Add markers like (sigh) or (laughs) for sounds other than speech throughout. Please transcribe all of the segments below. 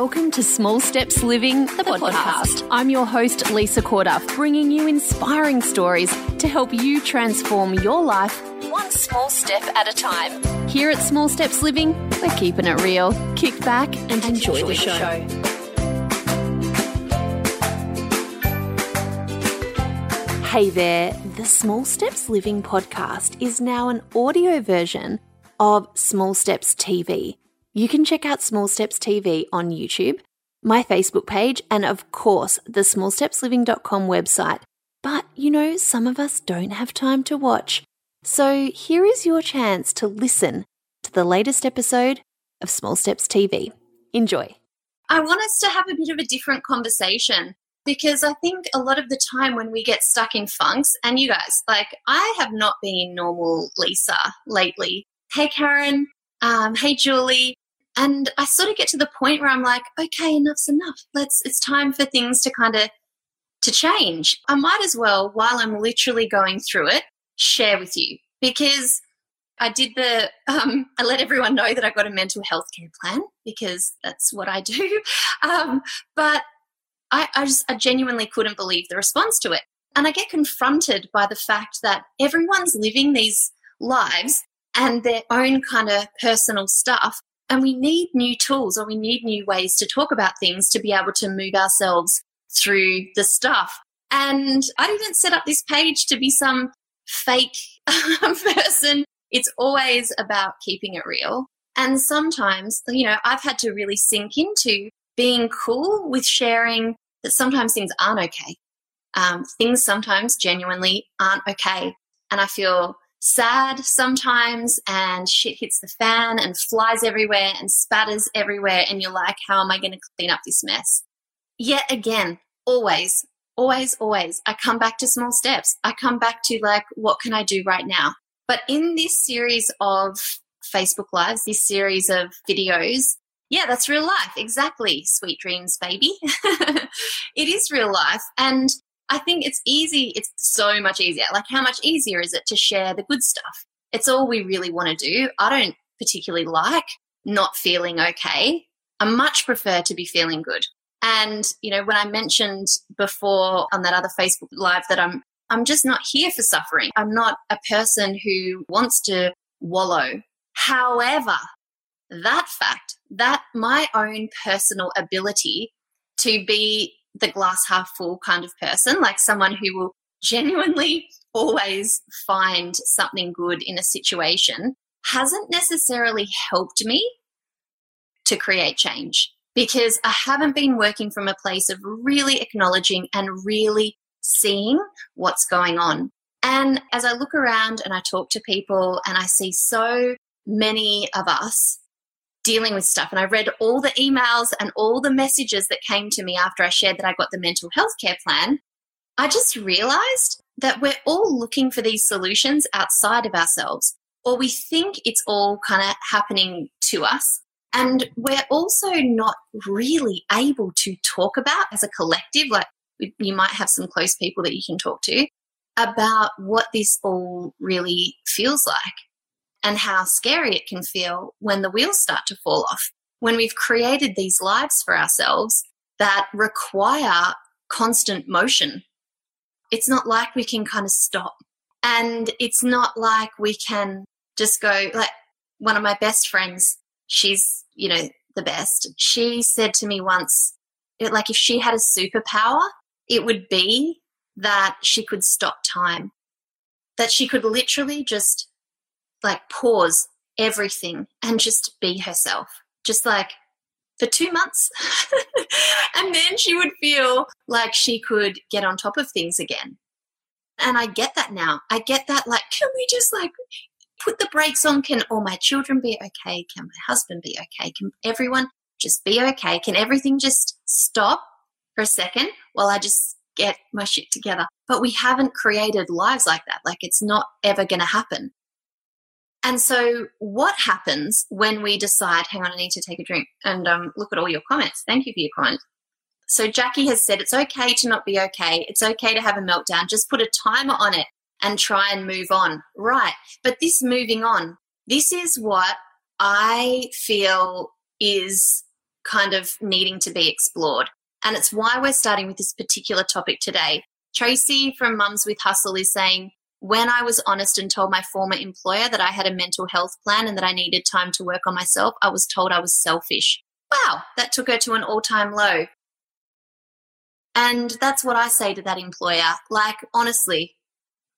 Welcome to Small Steps Living, the, podcast. I'm your host, Lisa Corduff, bringing you inspiring stories to help you transform your life one small step at a time. Here at Small Steps Living, we're keeping it real. Kick back and enjoy, the show. Hey there, the Small Steps Living podcast is now an audio version of Small Steps TV. You can check out Small Steps TV on YouTube, my Facebook page, and of course, the smallstepsliving.com website. But you know, some of us don't have time to watch. So here is your chance to listen to the latest episode of Small Steps TV. Enjoy. I want us to have a bit of a different conversation because I think a lot of the time when we get stuck in funks, and you guys, like, I have not been normal Lisa lately. Hey, Karen. Um, hey, Julie. And I sort of get to the point where I'm like, okay, enough's enough. Let's, it's time for things to kind of, to change. I might as well, while I'm literally going through it, share with you because I did the, um, I let everyone know that I got a mental health care plan because that's what I do. (laughs) Um, but I, I just, I genuinely couldn't believe the response to it. And I get confronted by the fact that everyone's living these lives and their own kind of personal stuff and we need new tools or we need new ways to talk about things to be able to move ourselves through the stuff. And I didn't set up this page to be some fake (laughs) person. It's always about keeping it real. And sometimes, you know, I've had to really sink into being cool with sharing that sometimes things aren't okay. Um, things sometimes genuinely aren't okay. And I feel sad sometimes and shit hits the fan and flies everywhere and spatters everywhere and you're like how am i going to clean up this mess? Yet again always always always i come back to small steps. I come back to like what can i do right now? But in this series of facebook lives this series of videos yeah that's real life. Exactly sweet dreams baby. (laughs) It is real life. And I think it's easy. It's so much easier. Like, how much easier is it to share the good stuff? It's all we really want to do. I don't particularly like not feeling okay. I much prefer to be feeling good. And, you know, when I mentioned before on that other Facebook Live that I'm, I'm just not here for suffering. I'm not a person who wants to wallow. However, that fact, that my own personal ability to be the glass half full kind of person, like someone who will genuinely (laughs) always find something good in a situation, hasn't necessarily helped me to create change because I haven't been working from a place of really acknowledging and really seeing what's going on. And as I look around and I talk to people and I see so many of us dealing with stuff. And I read all the emails and all the messages that came to me after I shared that I got the mental health care plan. I just realized that we're all looking for these solutions outside of ourselves, or we think it's all kind of happening to us. And we're also not really able to talk about as a collective, like you might have some close people that you can talk to about what this all really feels like and how scary it can feel when the wheels start to fall off. When we've created these lives for ourselves that require constant motion, it's not like we can kind of stop. And it's not like we can just go, like one of my best friends, she's, you know, the best. She said to me once, like if she had a superpower, it would be that she could stop time, that she could literally just like pause everything and just be herself. Just like for two months. (laughs) and then she would feel like she could get on top of things again. And I get that now. I get that, like, can we just like put the brakes on? Can all my children be okay? Can my husband be okay? Can everyone just be okay? Can everything just stop for a second while I just get my shit together? But we haven't created lives like that. Like, it's not ever going to happen. And so, what happens when we decide, hang on, I need to take a drink and um, look at all your comments? Thank you for your comments. So, Jackie has said it's okay to not be okay. It's okay to have a meltdown. Just put a timer on it and try and move on. Right. But this moving on, this is what I feel is kind of needing to be explored. And it's why we're starting with this particular topic today. Tracy from Mums with Hustle is saying, when I was honest and told my former employer that I had a mental health plan and that I needed time to work on myself, I was told I was selfish. Wow, that took her to an all time low. And that's what I say to that employer. Like, honestly,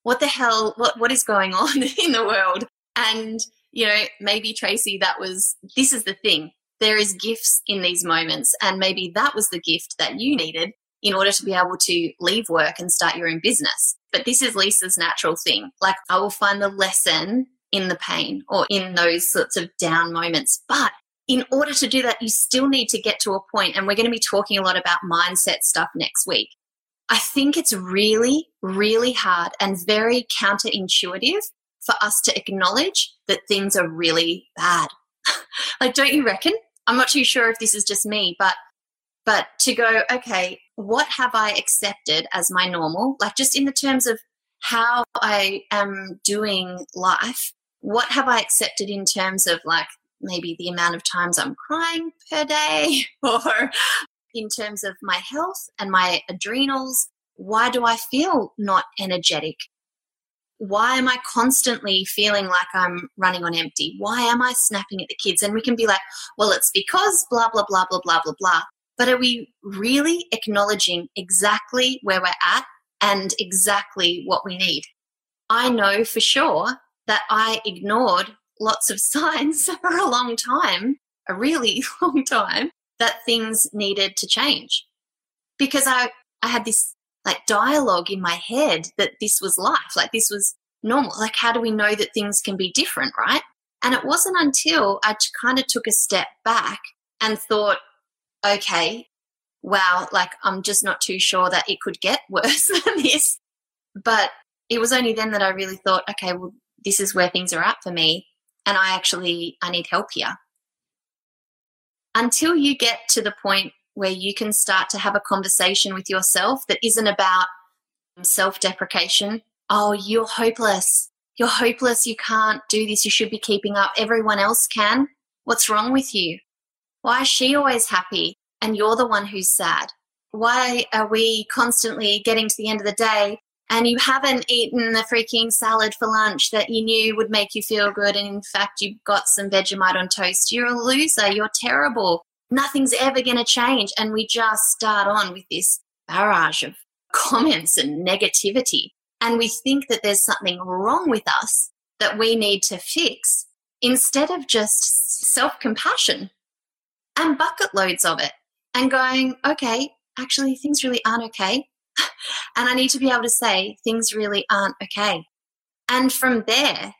what the hell, what, what is going on (laughs) in the world? And, you know, maybe Tracy, that was, this is the thing. There is gifts in these moments. And maybe that was the gift that you needed in order to be able to leave work and start your own business. But this is Lisa's natural thing. Like, I will find the lesson in the pain or in those sorts of down moments. But in order to do that, you still need to get to a point, and we're going to be talking a lot about mindset stuff next week. I think it's really, really hard and very counterintuitive for us to acknowledge that things are really bad. (laughs) like, don't you reckon? I'm not too sure if this is just me, but but to go, okay, what have I accepted as my normal? Like just in the terms of how I am doing life, what have I accepted in terms of like maybe the amount of times I'm crying per day (laughs) or in terms of my health and my adrenals? Why do I feel not energetic? Why am I constantly feeling like I'm running on empty? Why am I snapping at the kids? And we can be like, well, it's because blah, blah, blah, blah, blah, blah, blah. But are we really acknowledging exactly where we're at and exactly what we need? I know for sure that I ignored lots of (laughs) signs for a long time, a really (laughs) long time, that things needed to change. Because I, I had this like dialogue in my head that this was life, like this was normal. Like, how do we know that things can be different, right? And it wasn't until I kind of took a step back and thought, okay, wow, like I'm just not too sure that it could get (laughs) worse than this. But it was only then that I really thought, okay, well, this is where things are at for me. And I actually, I need help here. Until you get to the point where you can start to have a conversation with yourself that isn't about self deprecation. Oh, you're hopeless. You're hopeless. You can't do this. You should be keeping up. Everyone else can. What's wrong with you? Why is she always happy and you're the one who's sad? Why are we constantly getting to the end of the day and you haven't eaten the freaking salad for lunch that you knew would make you feel good and in fact you've got some Vegemite on toast? You're a loser. You're terrible. Nothing's ever going to change. And we just start on with this barrage of comments and negativity. And we think that there's something wrong with us that we need to fix instead of just self compassion and bucket loads of it and going, okay, actually, things really aren't okay. (laughs) and I need to be able to say, things really aren't okay. And from there,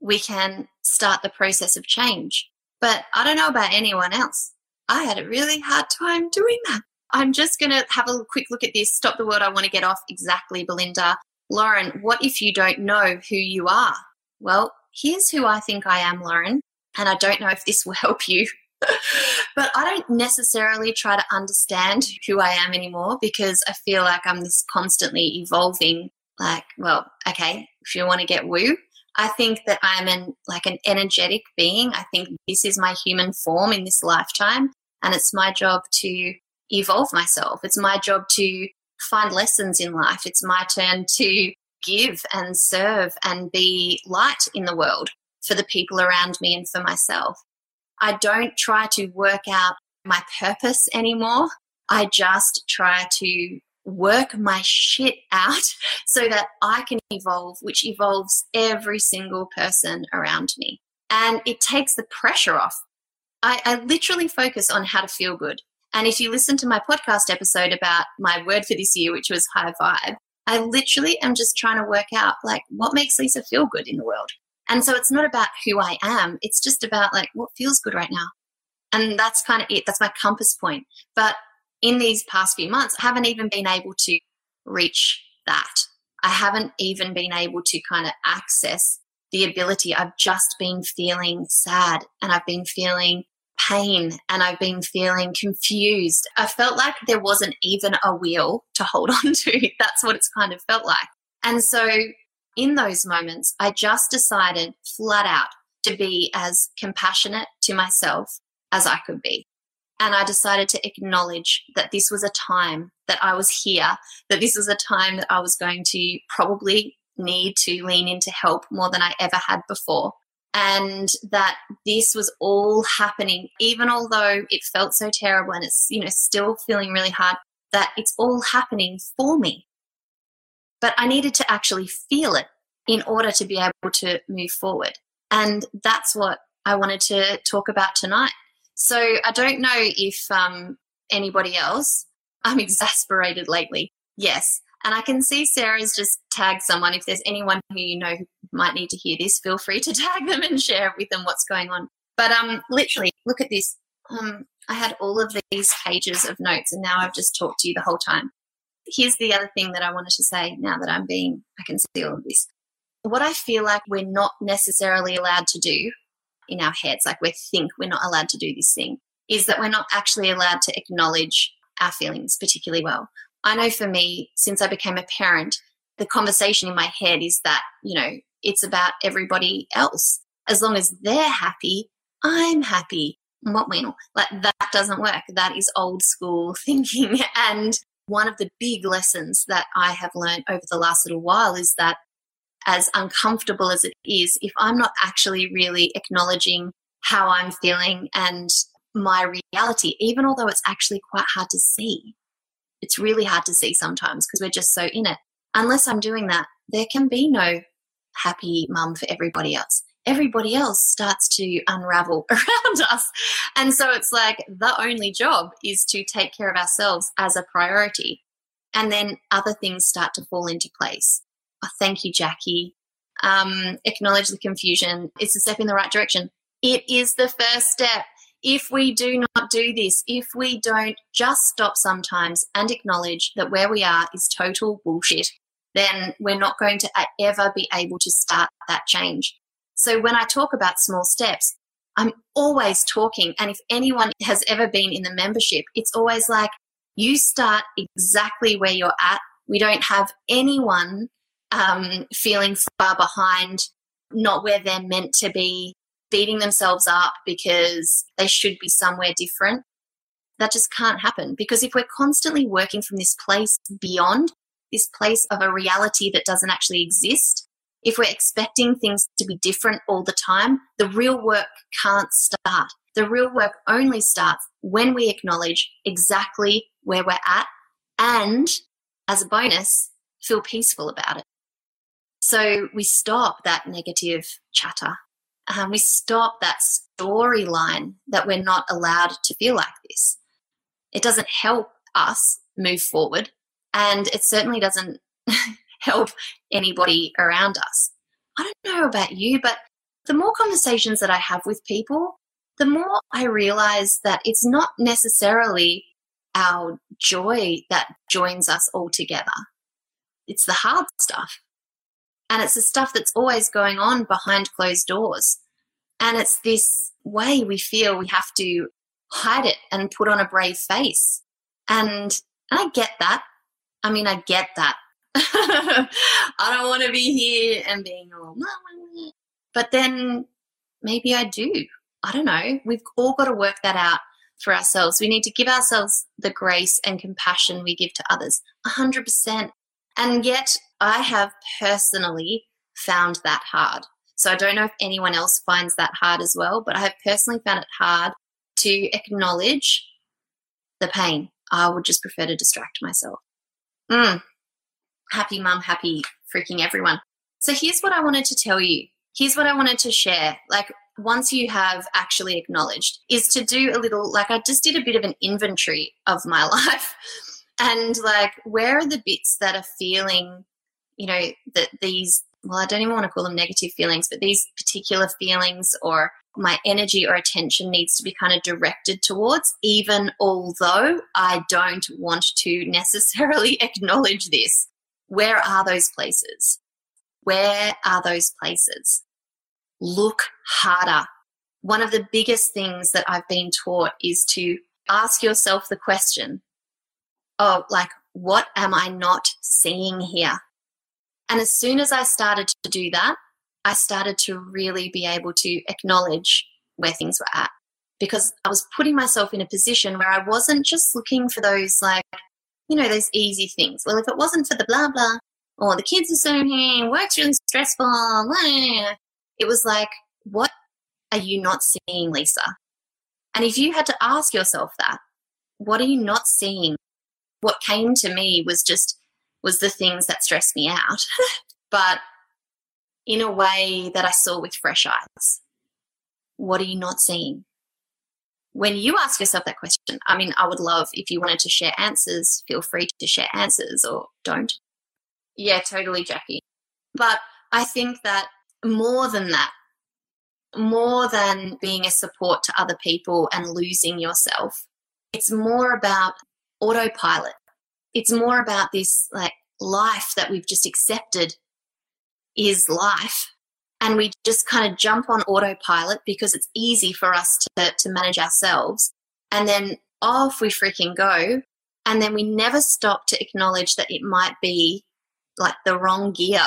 we can start the process of change. But I don't know about anyone else. I had a really hard time doing that. I'm just going to have a quick look at this. Stop the word I want to get off. Exactly, Belinda. Lauren, what if you don't know who you are? Well, here's who I think I am, Lauren. And I don't know if this will (laughs) help you (laughs) but I don't necessarily try to understand who I am anymore because I feel like I'm this constantly evolving. Like, well, okay, if you want to get woo, I think that I'm an like an energetic being. I think this is my human form in this lifetime, and it's my job to evolve myself. It's my job to find lessons in life. It's my turn to give and serve and be light in the world for the people around me and for myself. I don't try to work out my purpose anymore. I just try to work my shit out (laughs) so that I can evolve, which evolves every single person around me. And it takes the pressure off. I, I, literally focus on how to feel good. And if you listen to my podcast episode about my word for this year, which was high vibe, I literally am just trying to work out like what makes Lisa feel good in the world. And so it's not about who I am, it's just about like what feels good right now. And that's kind of it. That's my compass point. But in these past few months, I haven't even been able to reach that. I haven't even been able to kind of access the ability. I've just been feeling sad and I've been feeling pain and I've been feeling confused. I felt like there wasn't even a wheel to hold (laughs) on to. That's what it's kind of felt like. And so in those moments, I just decided flat out to be as compassionate to myself as I could be. And I decided to acknowledge that this was a time that I was here, that this was a time that I was going to probably need to lean into help more than I ever had before. And that this was all happening, even although it felt so terrible and it's, you know, still feeling really hard, that it's all happening for me. But I needed to actually feel it in order to be able to move forward. And that's what I wanted to talk about tonight. So I don't know if um, anybody else, I'm (laughs) exasperated lately. Yes. And I can see Sarah's just tagged someone. If there's anyone who you know who might need to hear this, feel free to (laughs) tag them and share with them what's going on. But um, literally, look at this. Um, I had all of these pages of notes, and now I've just talked to you the whole time. Here's the other thing that I wanted to say now that I'm being, I can see all of this. What I feel like we're not necessarily allowed to do in our heads, like we think we're not allowed to do this thing, is that we're not actually allowed to acknowledge our feelings particularly well. I know for me, since I became a parent, the conversation in my head is that, you know, it's about everybody else. As long as they're happy, I'm happy. What Like that doesn't work. That is old school (laughs) thinking. And one of the big lessons that I have learned over the last little while is that as uncomfortable as it is, if I'm not actually really acknowledging how I'm feeling and my reality, even although it's actually quite hard to see, it's really hard to see sometimes because we're just so in it. Unless I'm doing that, there can be no happy mum for everybody else. Everybody else starts to unravel (laughs) around us. And so it's like the only job is to take care of ourselves as a priority. And then other things start to fall into place oh, thank you, Jackie. Um, acknowledge the confusion. It's a step in the right direction. It is the first step. If we do not do this, if we don't just stop sometimes and acknowledge that where we are is total bullshit, then we're not going to ever be able to start that change. So when I talk about small steps, I'm always talking. And if anyone has ever been in the membership, it's always like you start exactly where you're at. We don't have anyone um, feeling far behind, not where they're meant to be, beating themselves up because they should be somewhere different. That just can't happen because if we're constantly working from this place beyond, this place of a reality that doesn't actually exist, if we're expecting things to be different all the time, the real work can't start. The real work only starts when we acknowledge exactly where we're at and, as a bonus, feel peaceful about it. So we stop that negative chatter. Um, we stop that storyline that we're not allowed to feel like this. It doesn't help us move forward, and it certainly doesn't (laughs) help anybody around us. I don't know about you, but the more conversations that I have with people, the more I realize that it's not necessarily our joy that joins us all together. It's the hard stuff. And it's the stuff that's always going on behind closed doors. And it's this way we feel we have to hide it and put on a brave face. And and I get that. I mean, I get that. (laughs) I don't want to be here and being all, but then maybe I do. I don't know. We've all got to work that out for ourselves. We need to give ourselves the grace and compassion we give to others. 100%. And yet, I have personally found that hard. So I don't know if anyone else finds that hard as well, but I have personally found it hard to acknowledge the pain. I would just prefer to distract myself. Mm. Happy mum, happy freaking everyone. So here's what I wanted to tell you. Here's what I wanted to share. Like, once you have actually acknowledged, is to do a little, like, I just did a bit of an inventory of my (laughs) life and, like, where are the bits that are feeling you know, that these, well, I don't even want to call them negative feelings, but these particular feelings or my energy or attention needs to be kind of directed towards, even although I don't want to (laughs) necessarily acknowledge this. Where are those places? Where are those places? Look harder. One of the biggest things that I've been taught is to ask yourself the question oh, like, what am I not seeing here? And as soon as I started to do that, I started to really be able to acknowledge where things were at. because I was putting myself in a position where I wasn't just looking for those, like, you know, those easy things. Well, if it wasn't for the blah, blah, or the kids are so here, work's really stressful, blah, it was like, what are you not seeing, Lisa? And if you had to ask yourself that, what are you not seeing? What came to me was just, was the things that stressed me out, (laughs) but in a way that I saw with fresh eyes. What are you not seeing? When you ask yourself that question, I mean, I would love if you wanted to share answers, feel free to share answers or don't. Yeah, totally, Jackie. But I think that more than that, more than being a support to other people and losing yourself, it's more about autopilot. It's more about this like life that we've just accepted is life. And we just kind of jump on autopilot because it's easy for us to, to manage ourselves. And then off we freaking go. And then we never stop to acknowledge that it might be like the wrong gear.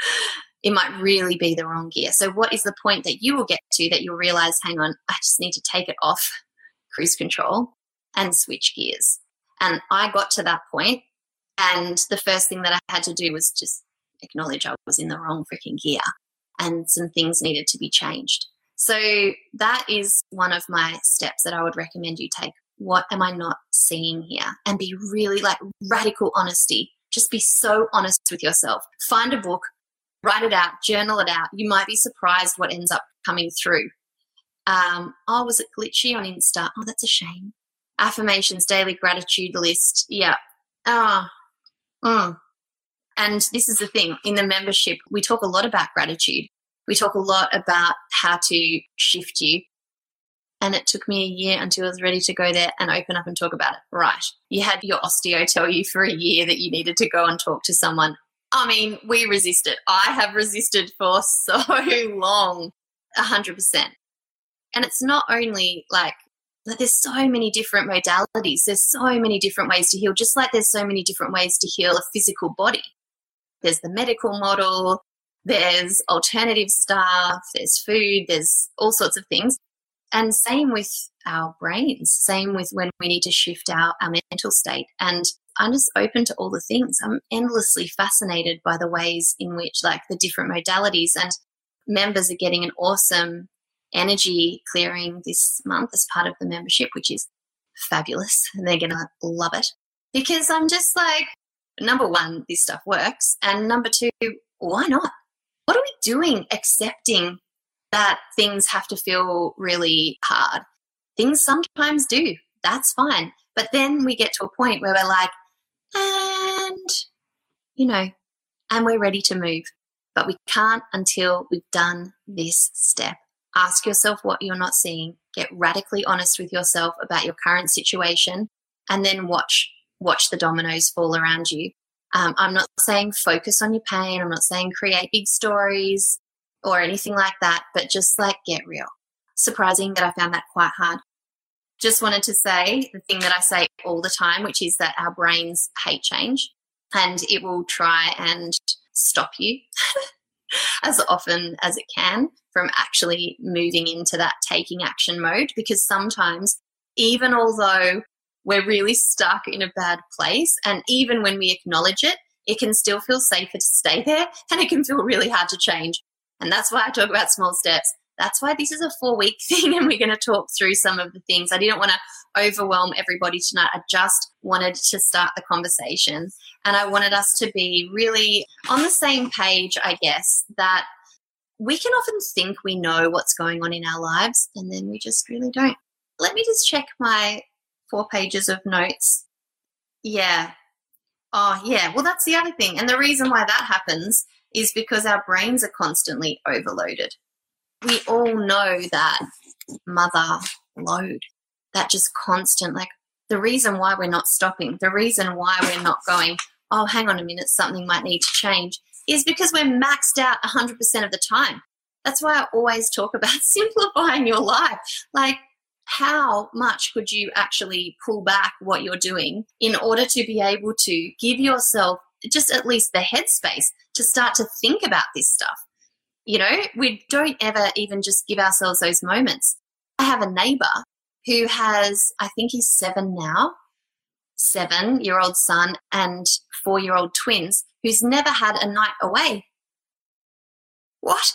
(laughs) it might really be the wrong gear. So, what is the point that you will get to that you'll realize, hang on, I just need to take it off (laughs) cruise control and switch gears? And I got to that point, and the first thing that I had to do was just acknowledge I was in the wrong freaking gear and some things needed to be changed. So, that is one of my steps that I would recommend you take. What am I not seeing here? And be really like radical honesty. Just be so honest with yourself. Find a book, write it out, journal it out. You might be surprised what ends up coming through. Um, oh, was it glitchy on Insta? Oh, that's a shame. Affirmations, daily gratitude list. Yeah. Ah. Oh, mm. And this is the thing in the membership, we talk a lot about gratitude. We talk a lot about how to shift you. And it took me a year until I was ready to go there and open up and talk about it. Right. You had your osteo tell you for a year that you needed to go and talk to someone. I mean, we resisted. I have resisted for (laughs) so long, 100%. And it's not only like, like there's so many different modalities, there's so many different ways to heal, just like there's so many different ways to heal a physical body. There's the medical model, there's alternative stuff, there's food, there's all sorts of things. And same with our brains, same with when we need to shift our, our mental state. And I'm just open to all the things. I'm endlessly fascinated by the ways in which, like, the different modalities and members are getting an awesome energy clearing this month as part of the membership, which is fabulous. And (laughs) they're going to love it because I'm just like, number one, this stuff works. And number two, why not? What are we doing accepting that things have to feel really hard? Things sometimes do. That's fine. But then we get to a point where we're like, and, you know, and we're ready to move. But we can't until we've done this step. Ask yourself what you're not seeing. Get radically honest with yourself about your current situation and then watch watch the dominoes fall around you. Um, I'm not saying focus on your pain. I'm not saying create big stories or anything like that, but just like get real. Surprising that I found that quite hard just wanted to say the thing that I say all the time, which is that our brains hate change and it will try and stop you (laughs) as often as it can from actually moving into that taking action mode. Because sometimes, even although we're really stuck in a bad place, and even when we acknowledge it, it can still feel safer to stay there (laughs) and it can feel really hard to change. And that's why I talk about small steps that's why this is a four week (laughs) thing and we're going to talk through some of the things. I didn't want to overwhelm everybody tonight. I just wanted to start the conversation and I wanted us to be really on the same page, I guess, that we can often think we know what's going on in our lives and then we just really don't. Let me just check my four pages of notes. Yeah. Oh, yeah. Well, that's the other thing. And the reason why that happens is because our brains are constantly overloaded we all know that mother load, that just constant, like the reason why we're not stopping, the reason why we're not going, oh, hang on a minute, something might need to change, is because we're maxed out 100% of the time. That's why I always talk about (laughs) simplifying your life. Like, how much could you actually pull back what you're doing in order to be able to give yourself just at least the headspace to start to think about this stuff? You know, we don't ever even just give ourselves those moments. I have a neighbor who has, I think he's seven now, seven year old son and four year old twins, who's never had a night away. What?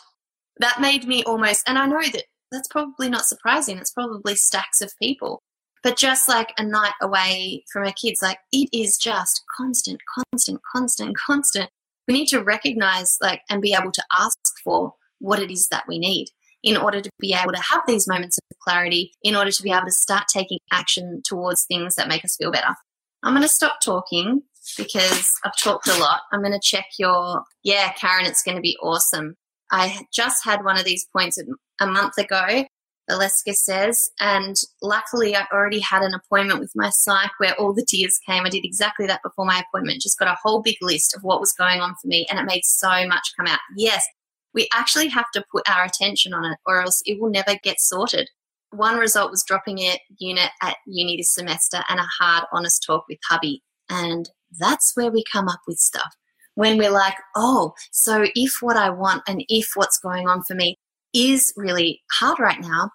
That made me almost, and I know that that's probably not surprising. It's probably stacks of people. But just like a night away from our kids, like it is just constant, constant, constant, constant. We need to recognize like and be able to ask for what it is that we need in order to be able to have these moments of clarity, in order to be able to start taking action towards things that make us feel better. I'm going to stop talking because I've talked a lot. I'm going to check your, yeah, Karen, it's going to be awesome. I just had one of these points a month ago, Valeska says, and luckily I already had an appointment with my psych where all the tears came. I did exactly that before my appointment, just got a whole big list of what was going on for me, and it made so much come out. Yes, we actually have to put our attention on it, or else it will never get sorted. One result was dropping a unit at uni this semester and a hard, honest talk with hubby. And that's where we come up with stuff. When we're like, oh, so if what I want and if what's going on for me is really hard right now,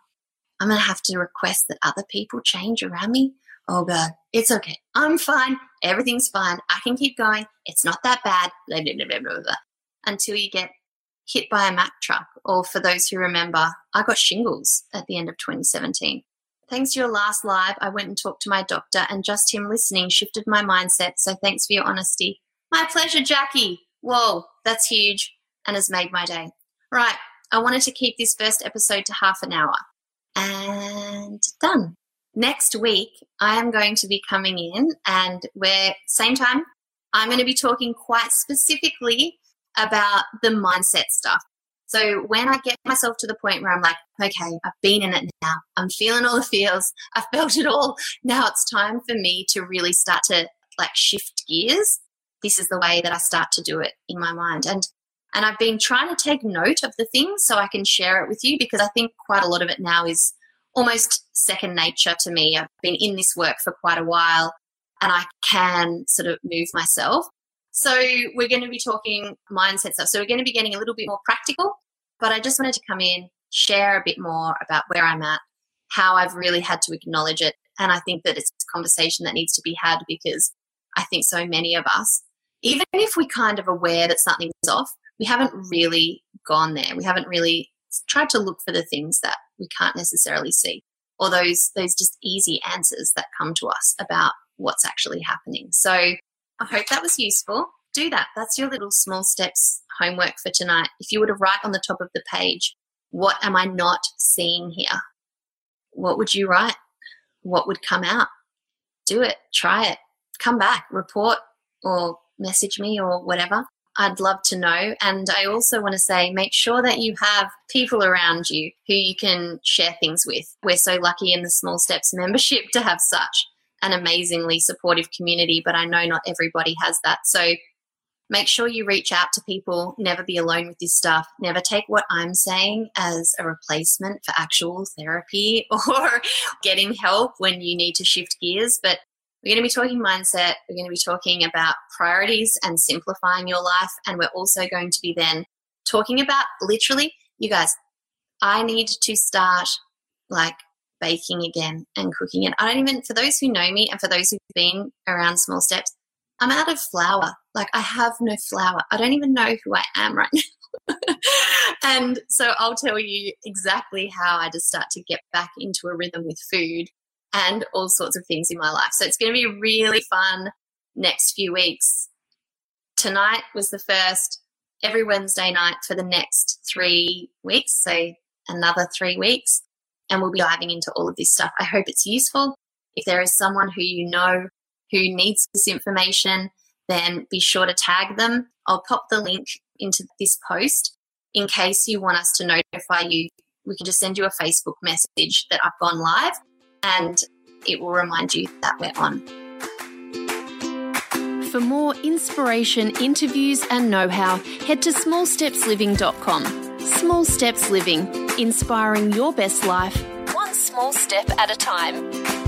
I'm going to have to request that other people change around me. Oh, God, it's okay. I'm fine. Everything's fine. I can keep going. It's not that bad. (laughs) Blah, blah, blah, until you get hit by a Mack truck, or for those who remember, I got shingles at the end of 2017. Thanks to your last live, I went and talked to my doctor, and just him listening shifted my mindset. So thanks for your honesty. My pleasure, Jackie. Whoa, that's huge and has made my day. Right, I wanted to keep this first episode to half an hour. And done. Next week, I am going to be coming in and we're, same time, I'm going to be talking quite specifically about the mindset stuff. So when I get myself to the point where I'm like, okay, I've been in it now, I'm feeling all the feels, I've (laughs) felt it all. Now it's time for me to really start to like shift gears. This is the way that I start to do it in my mind. And and I've been trying to take note of the things so I can share it with you because I think quite a lot of it now is almost second nature to me. I've been in this work for quite a while and I can sort of move myself. So we're going to be talking mindset stuff. So we're going to be getting a little bit more practical, but I just wanted to come in, share a bit more about where I'm at, how I've really had to acknowledge it. And I think that it's a conversation that needs to be had because I think so many of us, even if we're kind of aware that something's off, we haven't really gone there. We haven't really tried to look for the things that we can't necessarily see or those those just easy answers that come to us about what's actually happening. So I hope that was useful. Do that. That's your little small steps homework for tonight. If you were to write on the top of the page, what am I not seeing here? What would you write? What would come out? Do it. Try it. Come back, report, or message me, or whatever. I'd love to know. And I also want to say make sure that you have people around you who you can share things with. We're so lucky in the Small Steps membership to have such an amazingly supportive community, but I know not everybody has that. So make sure you reach out to people. Never be alone with this stuff. Never take what I'm saying as a replacement for actual therapy (laughs) or getting help when you need to shift gears. But we're going to be talking mindset. We're going to be talking about priorities and simplifying your life. And we're also going to be then talking about literally, you guys, I need to start like baking again and cooking it. I don't even, for those who know me and for those who've been around small steps, I'm out of flour. Like I have no flour. I don't even know who I am right (laughs) now. and so I'll tell you exactly how I just start to get back into a rhythm with food and all sorts of things in my life. So it's going to be really fun next few weeks. Tonight was the first, every Wednesday night for the next three weeks. So another three weeks and we'll be diving into all of this stuff. I hope it's useful. If there is someone who you know who needs this information, then be sure to tag them. I'll pop the link into this post in case you want us to notify you. We can just send you a Facebook message that I've gone live and it will remind you that we're on. For more inspiration, interviews, and know how, head to smallstepsliving.com. Small Steps Living, inspiring your best life, one small step at a time.